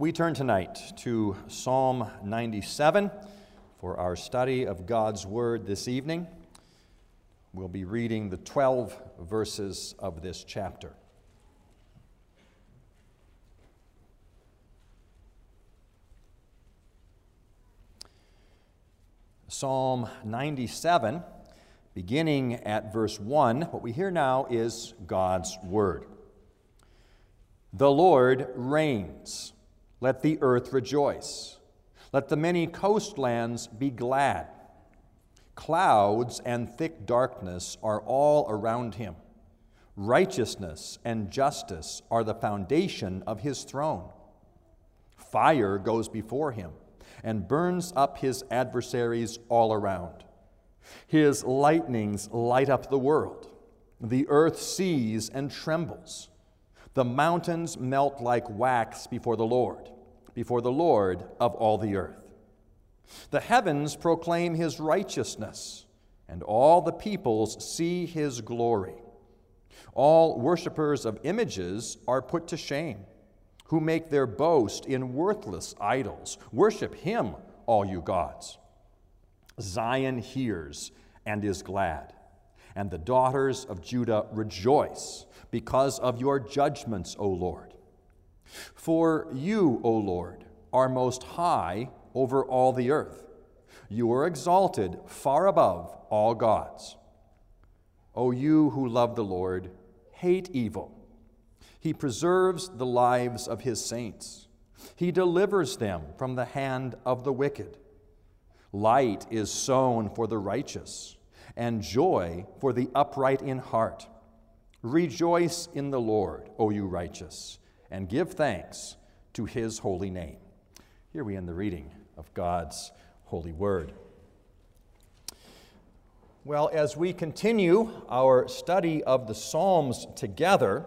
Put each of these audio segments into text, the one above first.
We turn tonight to Psalm 97 for our study of God's Word this evening. We'll be reading the 12 verses of this chapter. Psalm 97, beginning at verse 1, what we hear now is God's Word. The Lord reigns. Let the earth rejoice. Let the many coastlands be glad. Clouds and thick darkness are all around him. Righteousness and justice are the foundation of his throne. Fire goes before him and burns up his adversaries all around. His lightnings light up the world. The earth sees and trembles. The mountains melt like wax before the Lord, before the Lord of all the earth. The heavens proclaim his righteousness, and all the peoples see his glory. All worshippers of images are put to shame, who make their boast in worthless idols. Worship him, all you gods. Zion hears and is glad, and the daughters of Judah rejoice because of your judgments, O Lord. For you, O Lord, are most high over all the earth. You are exalted far above all gods. O you who love the Lord, hate evil. He preserves the lives of his saints. He delivers them from the hand of the wicked. Light is sown for the righteous, and joy for the upright in heart. Rejoice in the Lord, O you righteous, and give thanks to his holy name. Here we end the reading of God's holy word. Well, as we continue our study of the Psalms together,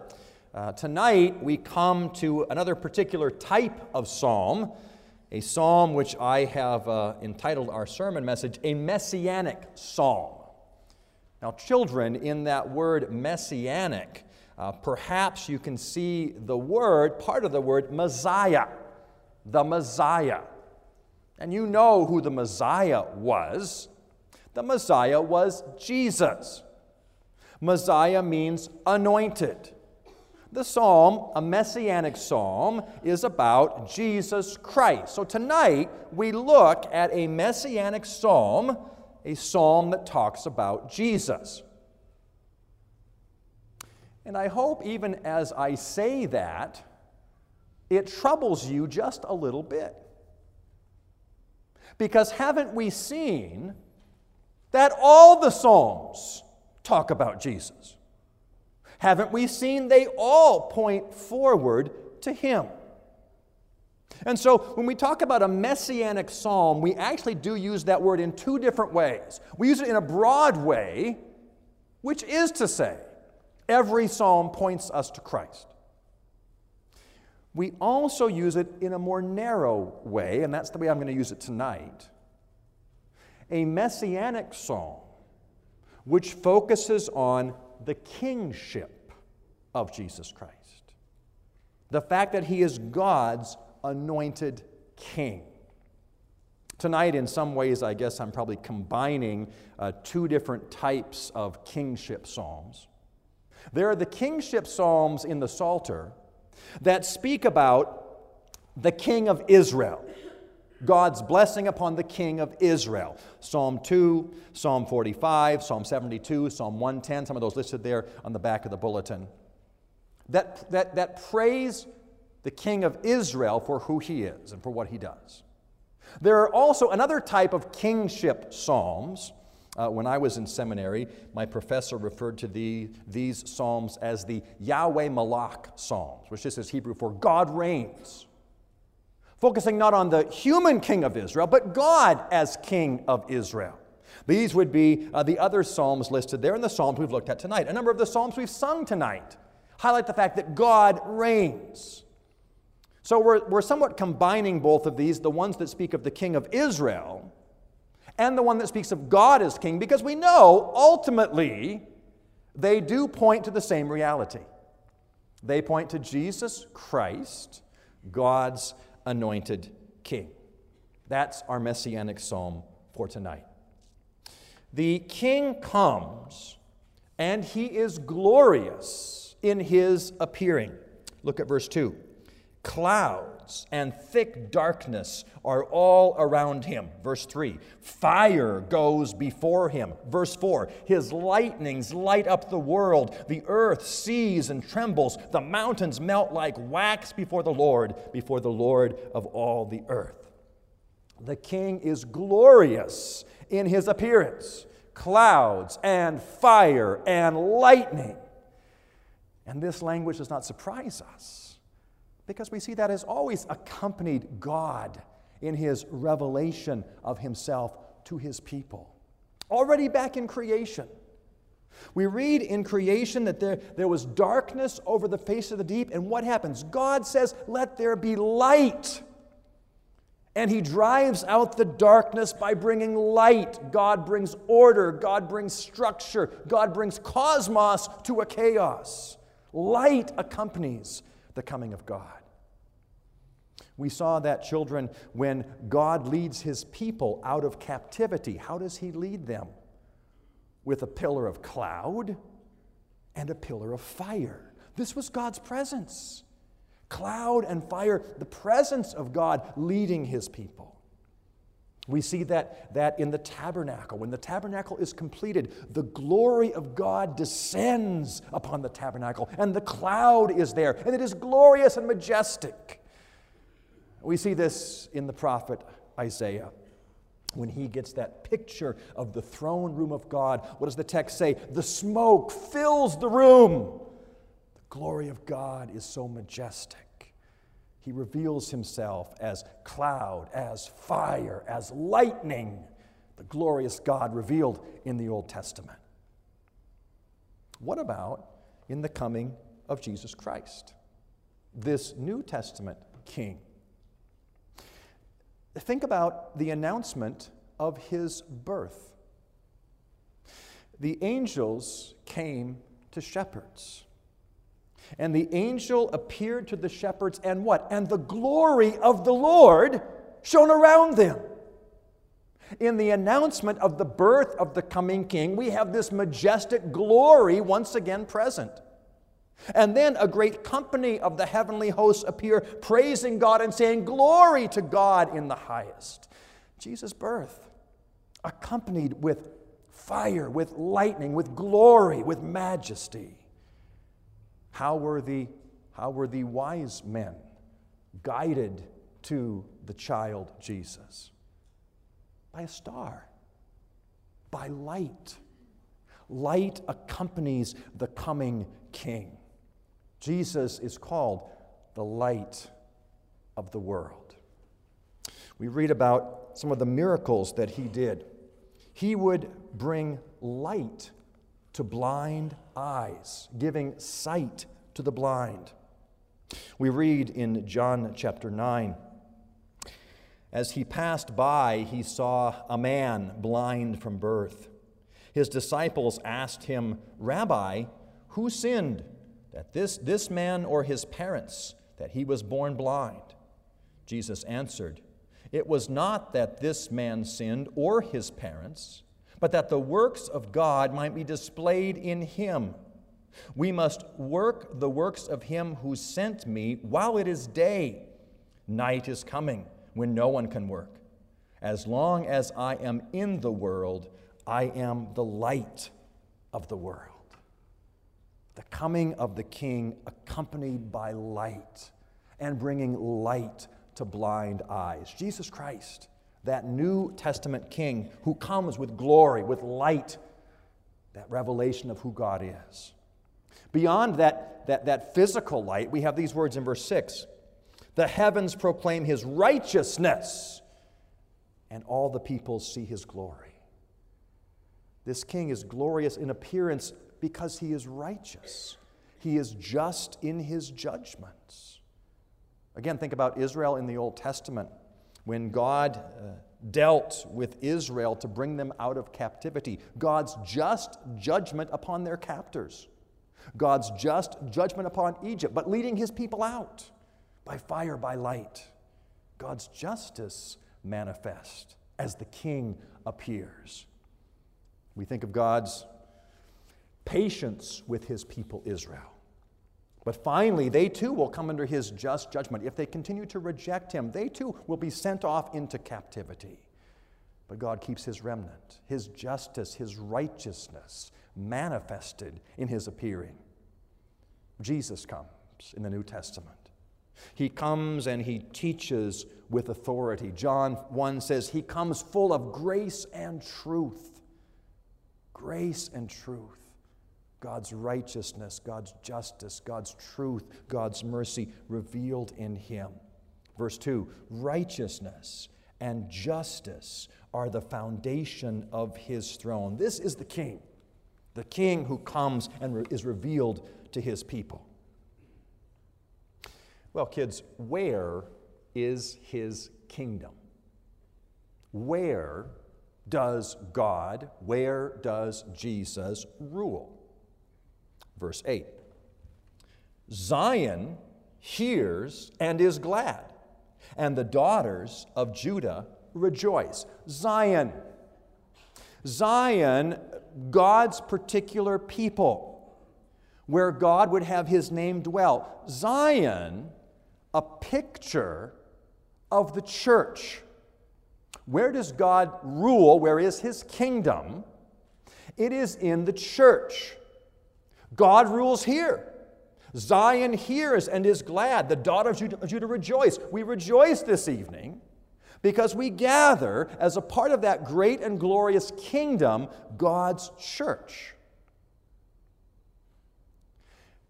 uh, tonight we come to another particular type of psalm, a psalm which I have uh, entitled our sermon message, a messianic psalm. Now, children, in that word messianic, uh, perhaps you can see the word, part of the word Messiah, the Messiah. And you know who the Messiah was. The Messiah was Jesus. Messiah means anointed. The psalm, a messianic psalm, is about Jesus Christ. So tonight we look at a messianic psalm a psalm that talks about Jesus. And I hope, even as I say that, it troubles you just a little bit. Because haven't we seen that all the Psalms talk about Jesus? Haven't we seen they all point forward to Him? And so when we talk about a messianic psalm, we actually do use that word in two different ways. We use it in a broad way, which is to say, every psalm points us to Christ. We also use it in a more narrow way, and that's the way I'm going to use it tonight. A messianic psalm, which focuses on the kingship of Jesus Christ. The fact that he is God's anointed king. Tonight, in some ways, I guess I'm probably combining uh, two different types of kingship psalms. There are the kingship psalms in the Psalter that speak about the king of Israel, God's blessing upon the king of Israel. Psalm 2, Psalm 45, Psalm 72, Psalm 110, some of those listed there on the back of the bulletin. That, that, that praise the king of Israel for who he is and for what he does. There are also another type of kingship psalms. Uh, when I was in seminary, my professor referred to the, these psalms as the Yahweh Malach psalms, which just is Hebrew for God reigns. Focusing not on the human king of Israel, but God as king of Israel. These would be uh, the other psalms listed there in the psalms we've looked at tonight. A number of the psalms we've sung tonight highlight the fact that God reigns. So we're, we're somewhat combining both of these, the ones that speak of the king of Israel and the one that speaks of God as king, because we know ultimately they do point to the same reality. They point to Jesus Christ, God's anointed king. That's our messianic psalm for tonight. The king comes and he is glorious in his appearing. Look at verse 2. Clouds and thick darkness are all around him. Verse 3. Fire goes before him. Verse 4. His lightnings light up the world. The earth sees and trembles. The mountains melt like wax before the Lord, before the Lord of all the earth. The king is glorious in his appearance clouds and fire and lightning. And this language does not surprise us because we see that has always accompanied God in his revelation of himself to his people. Already back in creation, we read in creation that there, there was darkness over the face of the deep, and what happens? God says, Let there be light. And he drives out the darkness by bringing light. God brings order. God brings structure. God brings cosmos to a chaos. Light accompanies the coming of God. We saw that, children, when God leads his people out of captivity. How does he lead them? With a pillar of cloud and a pillar of fire. This was God's presence cloud and fire, the presence of God leading his people. We see that, that in the tabernacle. When the tabernacle is completed, the glory of God descends upon the tabernacle, and the cloud is there, and it is glorious and majestic. We see this in the prophet Isaiah when he gets that picture of the throne room of God. What does the text say? The smoke fills the room. The glory of God is so majestic. He reveals himself as cloud, as fire, as lightning, the glorious God revealed in the Old Testament. What about in the coming of Jesus Christ, this New Testament King? Think about the announcement of his birth. The angels came to shepherds. And the angel appeared to the shepherds, and what? And the glory of the Lord shone around them. In the announcement of the birth of the coming king, we have this majestic glory once again present. And then a great company of the heavenly hosts appear, praising God and saying, Glory to God in the highest. Jesus' birth, accompanied with fire, with lightning, with glory, with majesty. How were the, how were the wise men guided to the child Jesus? By a star, by light. Light accompanies the coming king. Jesus is called the light of the world. We read about some of the miracles that he did. He would bring light to blind eyes, giving sight to the blind. We read in John chapter 9 As he passed by, he saw a man blind from birth. His disciples asked him, Rabbi, who sinned, that this, this man or his parents, that he was born blind? Jesus answered, It was not that this man sinned or his parents but that the works of God might be displayed in him. We must work the works of him who sent me while it is day. Night is coming when no one can work. As long as I am in the world, I am the light of the world. The coming of the King accompanied by light and bringing light to blind eyes. Jesus Christ that New Testament King who comes with glory, with light, that revelation of who God is. Beyond that, that, that physical light, we have these words in verse 6 The heavens proclaim his righteousness, and all the peoples see his glory. This king is glorious in appearance because he is righteous. He is just in his judgments. Again, think about Israel in the Old Testament when God uh, dealt with Israel to bring them out of captivity, God's just judgment upon their captors, God's just judgment upon Egypt, but leading his people out by fire, by light. God's justice manifest as the king appears. We think of God's patience with his people Israel. But finally, they too will come under his just judgment. If they continue to reject him, they too will be sent off into captivity. But God keeps his remnant, his justice, his righteousness manifested in his appearing. Jesus comes in the New Testament. He comes and he teaches with authority. John 1 says, He comes full of grace and truth. Grace and truth. God's righteousness, God's justice, God's truth, God's mercy revealed in Him. Verse 2 Righteousness and justice are the foundation of His throne. This is the King, the King who comes and is revealed to His people. Well, kids, where is his kingdom? Where does God, where does Jesus rule? Verse 8 Zion hears and is glad, and the daughters of Judah rejoice. Zion. Zion, God's particular people, where God would have his name dwell. Zion a picture of the church. Where does God rule? Where is his kingdom? It is in the church. God rules here. Zion hears and is glad. The daughter of Judah, Judah rejoice. We rejoice this evening because we gather as a part of that great and glorious kingdom, God's church.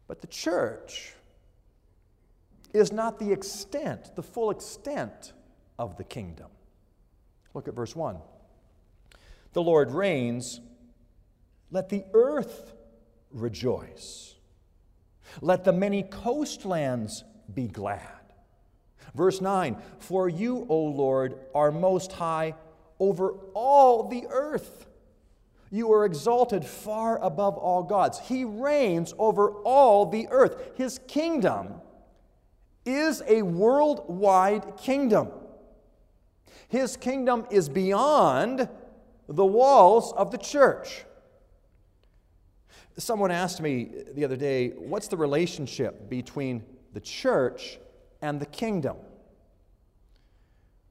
But the church is not the extent, the full extent of the kingdom. Look at verse 1. The Lord reigns, let the earth rejoice. Let the many coastlands be glad. Verse 9 For you, O Lord, are most high over all the earth. You are exalted far above all gods. He reigns over all the earth. His kingdom is a worldwide kingdom. His kingdom is beyond the walls of the church. Someone asked me the other day, what's the relationship between the church and the kingdom?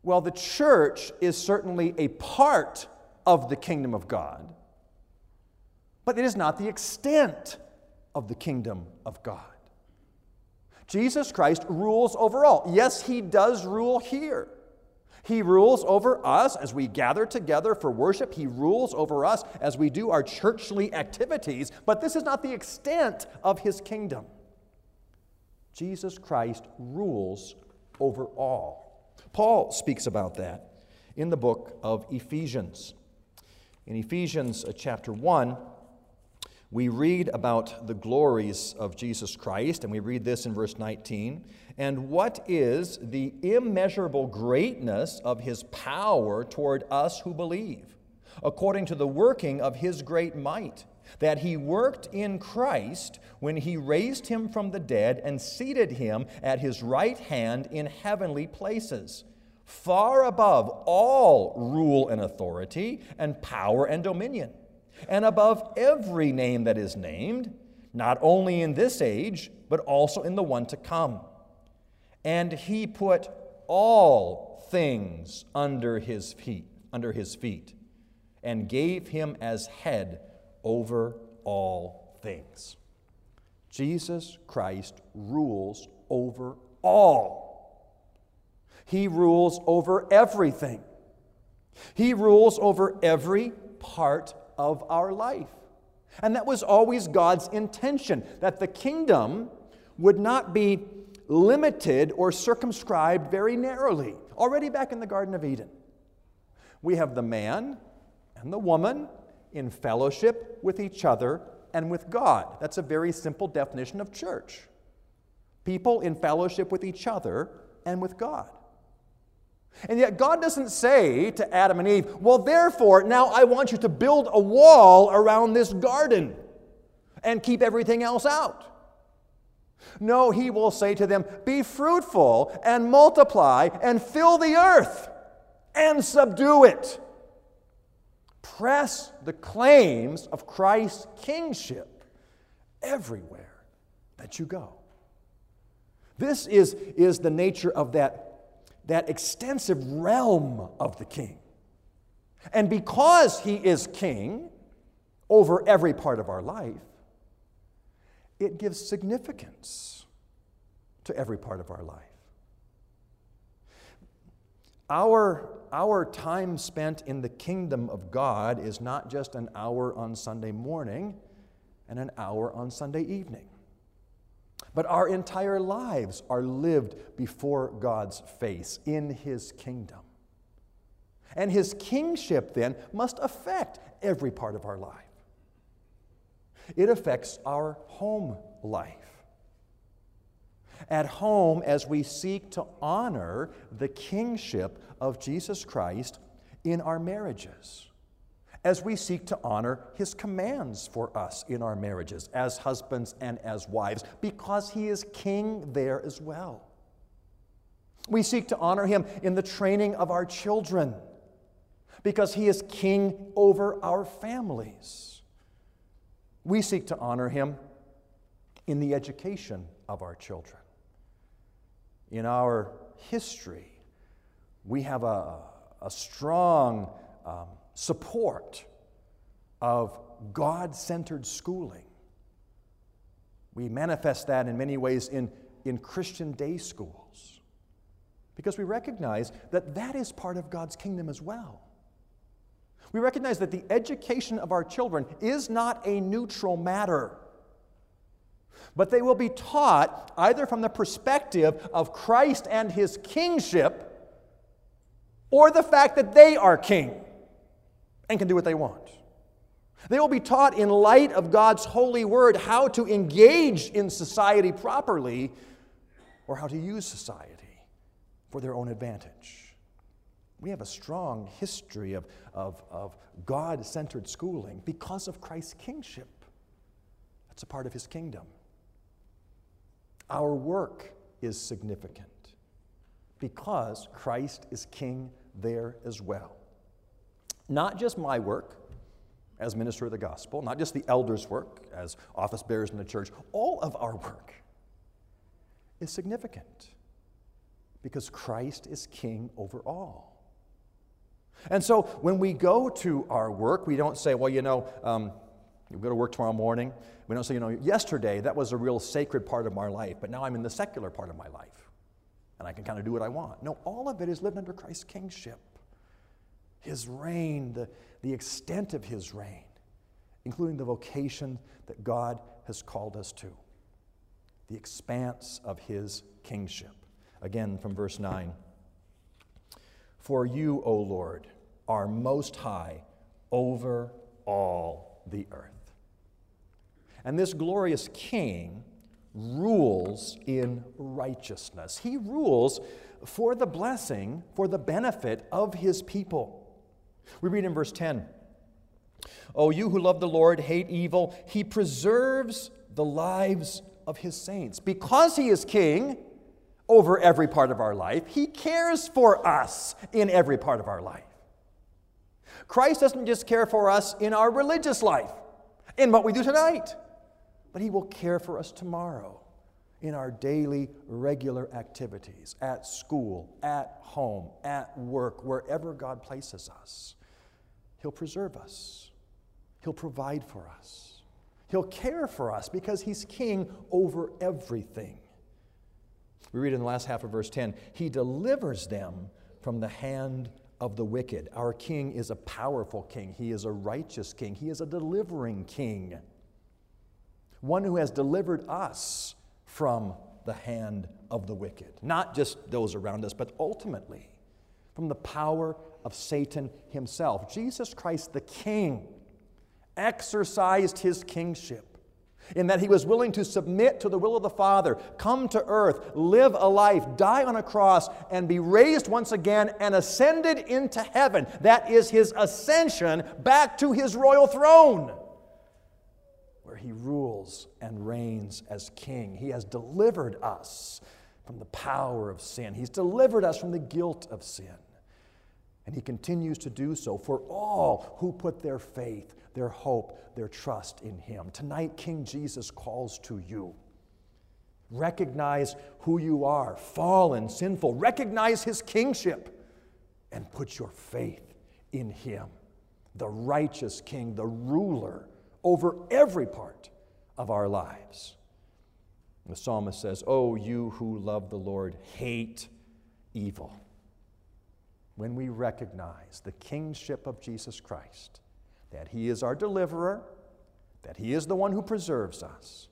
Well, the church is certainly a part of the kingdom of God, but it is not the extent of the kingdom of God. Jesus Christ rules over all. Yes, he does rule here. He rules over us as we gather together for worship. He rules over us as we do our churchly activities. But this is not the extent of his kingdom. Jesus Christ rules over all. Paul speaks about that in the book of Ephesians. In Ephesians uh, chapter 1, we read about the glories of Jesus Christ, and we read this in verse 19. And what is the immeasurable greatness of his power toward us who believe, according to the working of his great might, that he worked in Christ when he raised him from the dead and seated him at his right hand in heavenly places? Far above all rule and authority, and power and dominion and above every name that is named, not only in this age, but also in the one to come. And he put all things under his feet, under his feet, and gave him as head over all things. Jesus Christ rules over all. He rules over everything. He rules over every part of our life. And that was always God's intention, that the kingdom would not be limited or circumscribed very narrowly. Already back in the Garden of Eden, we have the man and the woman in fellowship with each other and with God. That's a very simple definition of church. People in fellowship with each other and with God. And yet, God doesn't say to Adam and Eve, Well, therefore, now I want you to build a wall around this garden and keep everything else out. No, he will say to them, Be fruitful and multiply and fill the earth and subdue it. Press the claims of Christ's kingship everywhere that you go. This is, is the nature of that, that extensive realm of the king. And because he is king over every part of our life, it gives significance to every part of our life. Our, our time spent in the kingdom of God is not just an hour on Sunday morning and an hour on Sunday evening, but our entire lives are lived before God's face in His kingdom. And His kingship then must affect every part of our life. It affects our home life. At home, as we seek to honor the kingship of Jesus Christ in our marriages, as we seek to honor his commands for us in our marriages as husbands and as wives, because he is king there as well. We seek to honor him in the training of our children, because he is king over our families. We seek to honor him in the education of our children. In our history, we have a, a strong um, support of God centered schooling. We manifest that in many ways in, in Christian day schools because we recognize that that is part of God's kingdom as well. We recognize that the education of our children is not a neutral matter, but they will be taught either from the perspective of Christ and his kingship or the fact that they are king and can do what they want. They will be taught in light of God's holy word how to engage in society properly or how to use society for their own advantage. We have a strong history of, of, of God centered schooling because of Christ's kingship. That's a part of his kingdom. Our work is significant because Christ is king there as well. Not just my work as minister of the gospel, not just the elders' work as office bearers in the church, all of our work is significant because Christ is king over all. And so when we go to our work, we don't say, well, you know, um, we go to work tomorrow morning. We don't say, you know, yesterday that was a real sacred part of my life, but now I'm in the secular part of my life. And I can kind of do what I want. No, all of it is lived under Christ's kingship. His reign, the, the extent of his reign, including the vocation that God has called us to, the expanse of his kingship. Again, from verse 9. For you, O Lord, are most high over all the earth. And this glorious king rules in righteousness. He rules for the blessing, for the benefit of his people. We read in verse 10 O you who love the Lord, hate evil, he preserves the lives of his saints. Because he is king over every part of our life, he cares for us in every part of our life. Christ doesn't just care for us in our religious life, in what we do tonight, but He will care for us tomorrow in our daily, regular activities, at school, at home, at work, wherever God places us. He'll preserve us, He'll provide for us, He'll care for us because He's king over everything. We read in the last half of verse 10 He delivers them from the hand of the wicked. Our king is a powerful king, he is a righteous king, he is a delivering king. One who has delivered us from the hand of the wicked. Not just those around us, but ultimately from the power of Satan himself. Jesus Christ, the King, exercised his kingship in that he was willing to submit to the will of the Father, come to earth, live a life, die on a cross, and be raised once again and ascended into heaven. That is his ascension back to his royal throne, where he rules and reigns as king. He has delivered us from the power of sin, he's delivered us from the guilt of sin. And he continues to do so for all who put their faith, their hope, their trust in him. Tonight, King Jesus calls to you. Recognize who you are, fallen, sinful. Recognize his kingship and put your faith in him, the righteous king, the ruler over every part of our lives. The psalmist says, Oh, you who love the Lord, hate evil. When we recognize the kingship of Jesus Christ, that he is our deliverer, that he is the one who preserves us,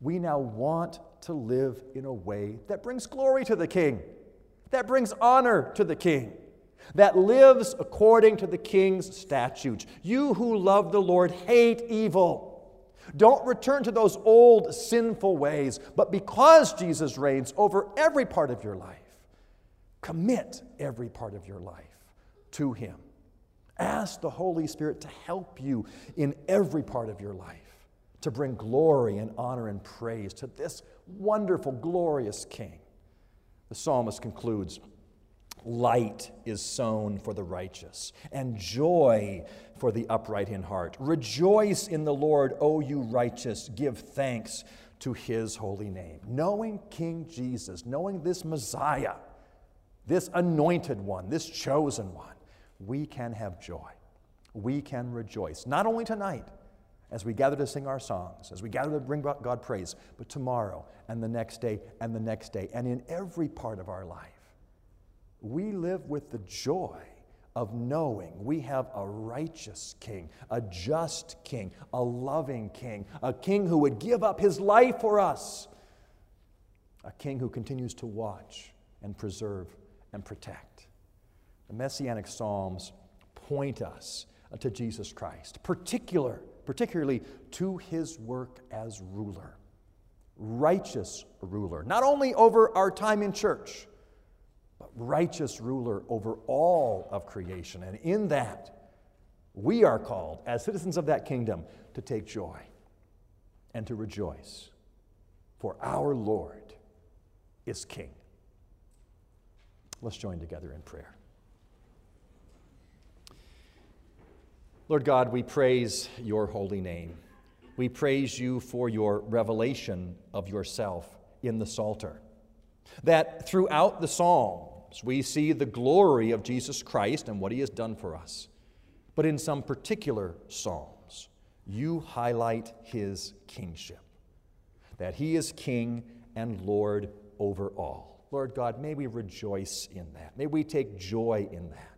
we now want to live in a way that brings glory to the king, that brings honor to the king, that lives according to the king's statutes. You who love the Lord hate evil. Don't return to those old sinful ways, but because Jesus reigns over every part of your life, commit every part of your life to Him. Ask the Holy Spirit to help you in every part of your life to bring glory and honor and praise to this wonderful, glorious King. The psalmist concludes Light is sown for the righteous, and joy for the upright in heart. Rejoice in the Lord, O you righteous. Give thanks to his holy name. Knowing King Jesus, knowing this Messiah, this anointed one, this chosen one, we can have joy. We can rejoice, not only tonight as we gather to sing our songs, as we gather to bring God praise, but tomorrow and the next day and the next day, and in every part of our life we live with the joy of knowing we have a righteous king, a just king, a loving king, a king who would give up his life for us, a king who continues to watch and preserve and protect. The Messianic Psalms point us to Jesus Christ, particular, particularly to his work as ruler, righteous ruler, not only over our time in church righteous ruler over all of creation. And in that, we are called, as citizens of that kingdom, to take joy and to rejoice. For our Lord is King. Let's join together in prayer. Lord God, we praise your holy name. We praise you for your revelation of yourself in the Psalter. That throughout the psalm, Psalms, we see the glory of Jesus Christ and what he has done for us. But in some particular Psalms, you highlight his kingship, that he is king and Lord over all. Lord God, may we rejoice in that. May we take joy in that.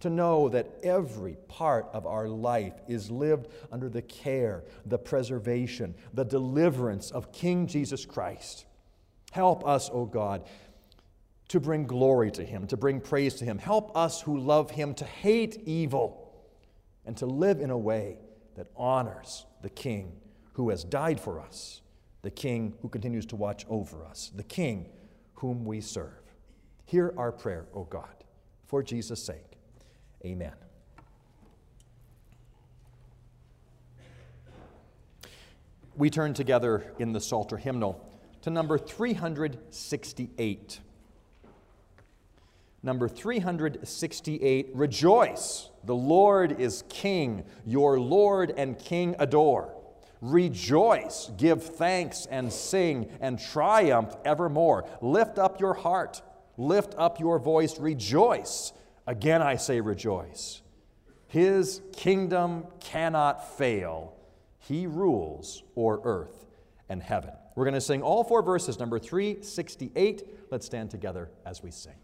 To know that every part of our life is lived under the care, the preservation, the deliverance of King Jesus Christ. Help us, O oh God, to bring glory to Him, to bring praise to Him. Help us who love Him to hate evil and to live in a way that honors the King who has died for us, the King who continues to watch over us, the King whom we serve. Hear our prayer, O God, for Jesus' sake. Amen. We turn together in the Psalter hymnal to number 368. Number 368 Rejoice, the Lord is King, your Lord and King adore. Rejoice, give thanks and sing and triumph evermore. Lift up your heart, lift up your voice, rejoice. Again, I say rejoice. His kingdom cannot fail. He rules o'er earth and heaven. We're going to sing all four verses, number 368. Let's stand together as we sing.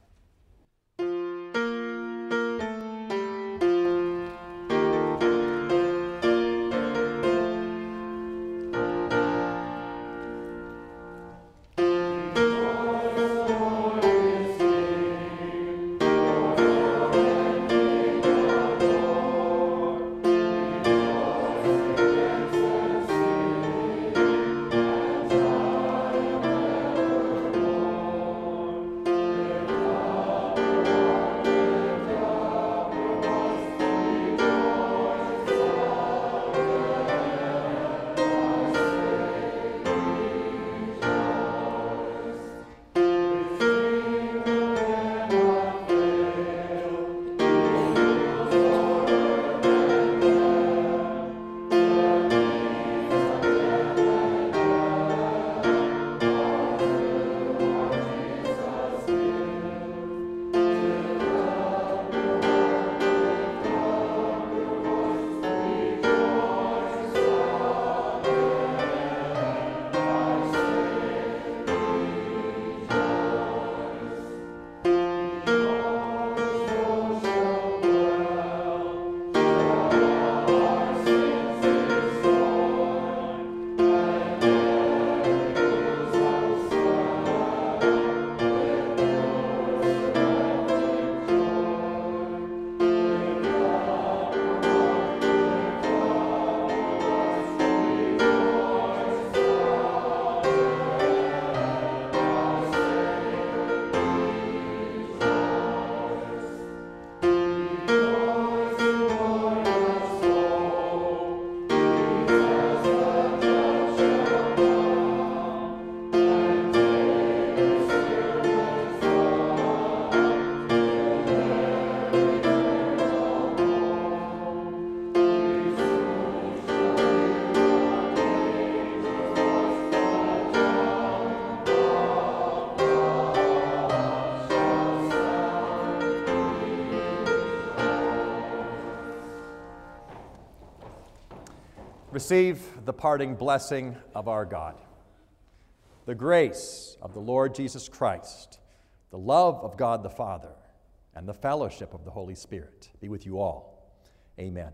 Receive the parting blessing of our God. The grace of the Lord Jesus Christ, the love of God the Father, and the fellowship of the Holy Spirit be with you all. Amen.